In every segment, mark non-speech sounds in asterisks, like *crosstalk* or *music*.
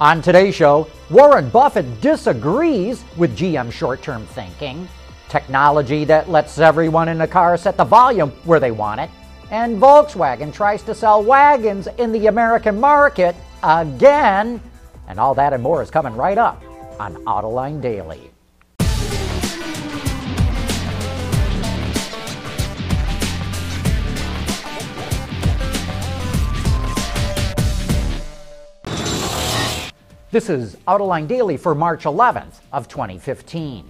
On today's show, Warren Buffett disagrees with GM short term thinking, technology that lets everyone in a car set the volume where they want it, and Volkswagen tries to sell wagons in the American market again. And all that and more is coming right up on Autoline Daily. This is Autoline Daily for March 11th of 2015.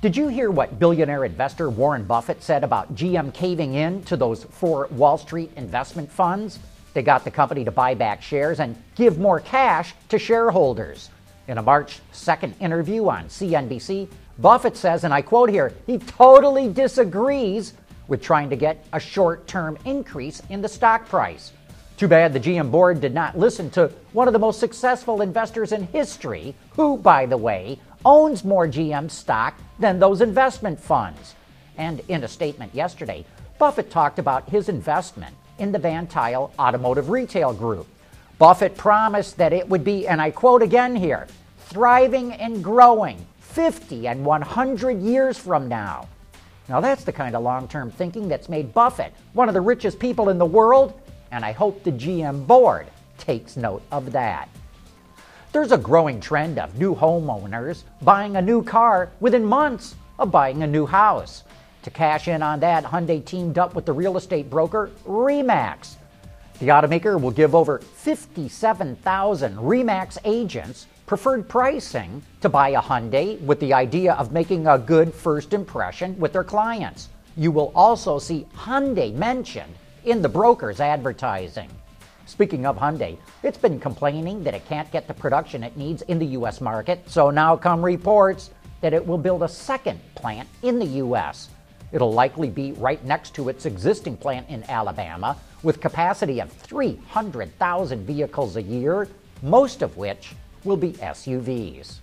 Did you hear what billionaire investor Warren Buffett said about GM caving in to those four Wall Street investment funds? They got the company to buy back shares and give more cash to shareholders. In a March 2nd interview on CNBC, Buffett says, and I quote here, he totally disagrees with trying to get a short term increase in the stock price. Too bad the GM board did not listen to one of the most successful investors in history, who, by the way, owns more GM stock than those investment funds. And in a statement yesterday, Buffett talked about his investment in the Van Automotive Retail Group. Buffett promised that it would be, and I quote again here, thriving and growing 50 and 100 years from now. Now, that's the kind of long term thinking that's made Buffett one of the richest people in the world and I hope the GM board takes note of that. There's a growing trend of new homeowners buying a new car within months of buying a new house. To cash in on that, Hyundai teamed up with the real estate broker REMAX. The automaker will give over 57,000 REMAX agents preferred pricing to buy a Hyundai with the idea of making a good first impression with their clients. You will also see Hyundai mentioned in the broker's advertising. Speaking of Hyundai, it's been complaining that it can't get the production it needs in the U.S. market, so now come reports that it will build a second plant in the U.S. It'll likely be right next to its existing plant in Alabama, with capacity of 300,000 vehicles a year, most of which will be SUVs.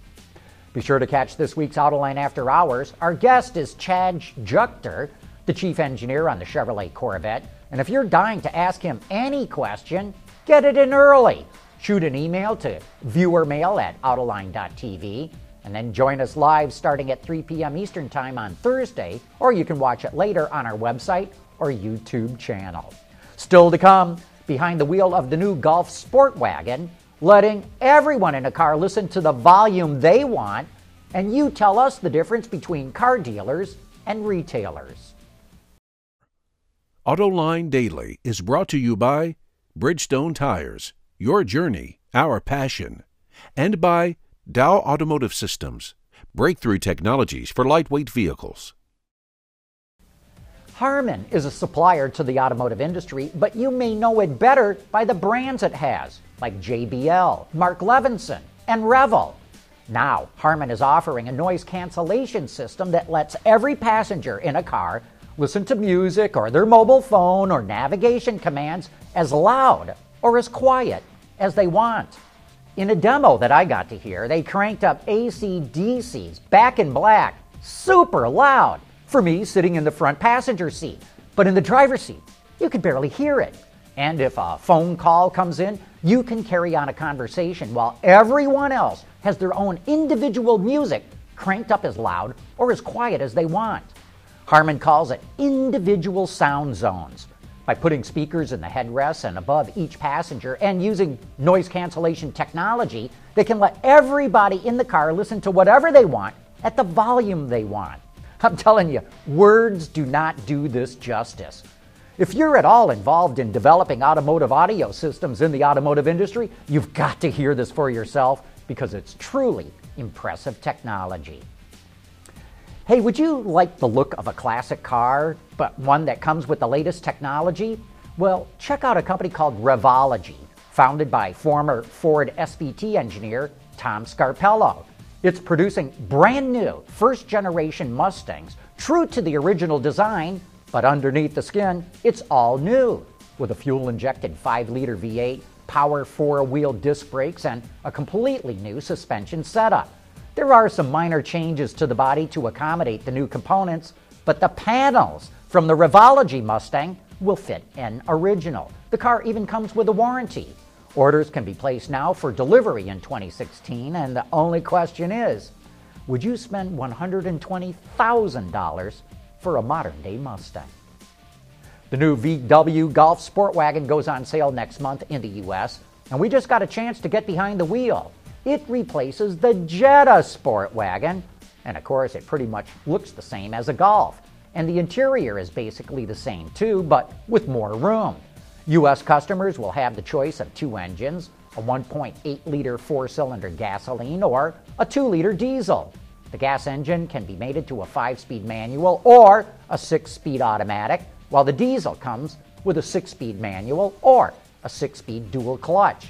Be sure to catch this week's Autoline After Hours. Our guest is Tadge Juechter, the chief engineer on the Chevrolet Corvette. And if you're dying to ask him any question, get it in early. Shoot an email to viewermail at autoline.tv and then join us live starting at 3 p.m. Eastern Time on Thursday, or you can watch it later on our website or YouTube channel. Still to come, behind the wheel of the new Golf Sport Wagon, letting everyone in a car listen to the volume they want, and you tell us the difference between car dealers and retailers. AutoLine Daily is brought to you by Bridgestone Tires, your journey, our passion, and by Dow Automotive Systems, breakthrough technologies for lightweight vehicles. Harman is a supplier to the automotive industry, but you may know it better by the brands it has, like JBL, Mark Levinson, and Revel. Now, Harman is offering a noise cancellation system that lets every passenger in a car listen to music or their mobile phone or navigation commands as loud or as quiet as they want. In a demo that I got to hear, they cranked up ACDC's Back in Black super loud for me sitting in the front passenger seat. But in the driver's seat, you could barely hear it. And if a phone call comes in, you can carry on a conversation while everyone else has their own individual music cranked up as loud or as quiet as they want. Harman calls it individual sound zones. By putting speakers in the headrests and above each passenger and using noise cancellation technology, they can let everybody in the car listen to whatever they want at the volume they want. I'm telling you, words do not do this justice. If you're at all involved in developing automotive audio systems in the automotive industry, you've got to hear this for yourself because it's truly impressive technology. Hey, would you like the look of a classic car, but one that comes with the latest technology? Well, check out a company called Revology, founded by former Ford SVT engineer Tom Scarpello. It's producing brand new first generation Mustangs, true to the original design, but underneath the skin, it's all new, with a fuel injected 5 liter V8, power four wheel disc brakes, and a completely new suspension setup. There are some minor changes to the body to accommodate the new components, but the panels from the Revology Mustang will fit an original. The car even comes with a warranty. Orders can be placed now for delivery in 2016, and the only question is would you spend $120,000 for a modern day Mustang? The new VW Golf Sport Wagon goes on sale next month in the U.S., and we just got a chance to get behind the wheel. It replaces the Jetta Sport Wagon, and of course, it pretty much looks the same as a Golf. And the interior is basically the same too, but with more room. U.S. customers will have the choice of two engines a 1.8 liter four cylinder gasoline or a 2 liter diesel. The gas engine can be mated to a 5 speed manual or a 6 speed automatic, while the diesel comes with a 6 speed manual or a 6 speed dual clutch.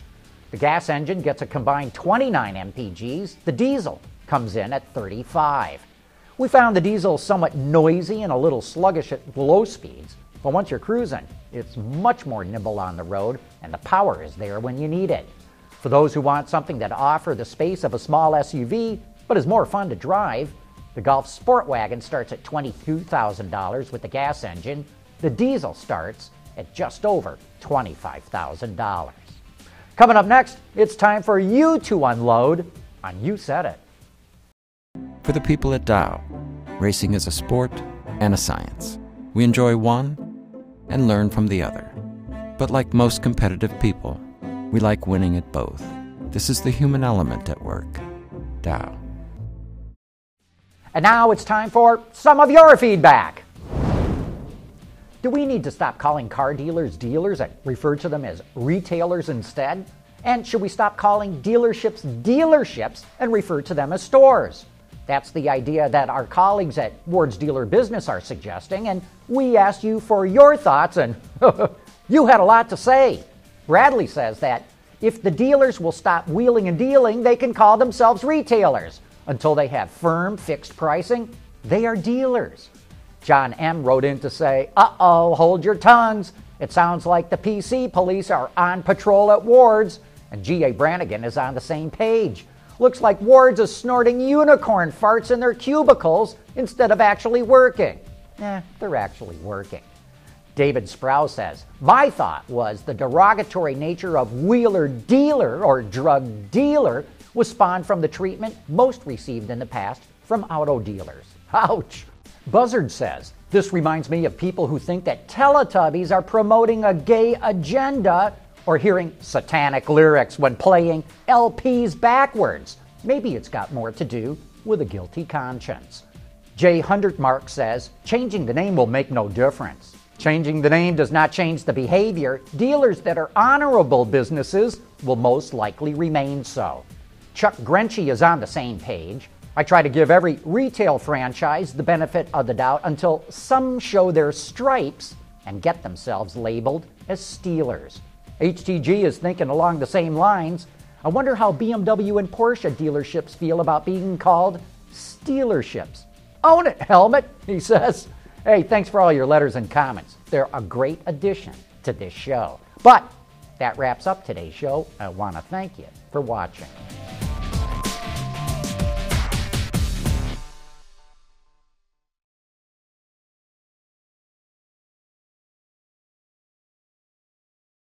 The gas engine gets a combined 29 mpgs, the diesel comes in at 35. We found the diesel somewhat noisy and a little sluggish at low speeds, but once you're cruising, it's much more nimble on the road and the power is there when you need it. For those who want something that offer the space of a small SUV but is more fun to drive, the Golf Sport Wagon starts at $22,000 with the gas engine. The diesel starts at just over $25,000. Coming up next, it's time for you to unload on You Said It. For the people at Dow, racing is a sport and a science. We enjoy one and learn from the other. But like most competitive people, we like winning at both. This is the human element at work. Dow. And now it's time for some of your feedback. Do we need to stop calling car dealers dealers and refer to them as retailers instead? And should we stop calling dealerships dealerships and refer to them as stores? That's the idea that our colleagues at Ward's Dealer Business are suggesting, and we asked you for your thoughts, and *laughs* you had a lot to say. Bradley says that if the dealers will stop wheeling and dealing, they can call themselves retailers. Until they have firm, fixed pricing, they are dealers. John M. wrote in to say, uh oh, hold your tongues. It sounds like the PC police are on patrol at Ward's. And G.A. Brannigan is on the same page. Looks like Ward's is snorting unicorn farts in their cubicles instead of actually working. Eh, they're actually working. David Sprouse says, My thought was the derogatory nature of wheeler dealer or drug dealer was spawned from the treatment most received in the past from auto dealers. *laughs* Ouch! Buzzard says, This reminds me of people who think that Teletubbies are promoting a gay agenda or hearing satanic lyrics when playing LPs backwards. Maybe it's got more to do with a guilty conscience. J. Hundertmark says, Changing the name will make no difference. Changing the name does not change the behavior. Dealers that are honorable businesses will most likely remain so. Chuck Grenchy is on the same page. I try to give every retail franchise the benefit of the doubt until some show their stripes and get themselves labeled as stealers. HTG is thinking along the same lines. I wonder how BMW and Porsche dealerships feel about being called stealerships. Own it, helmet, *laughs* he says. Hey, thanks for all your letters and comments. They're a great addition to this show. But that wraps up today's show. I want to thank you for watching.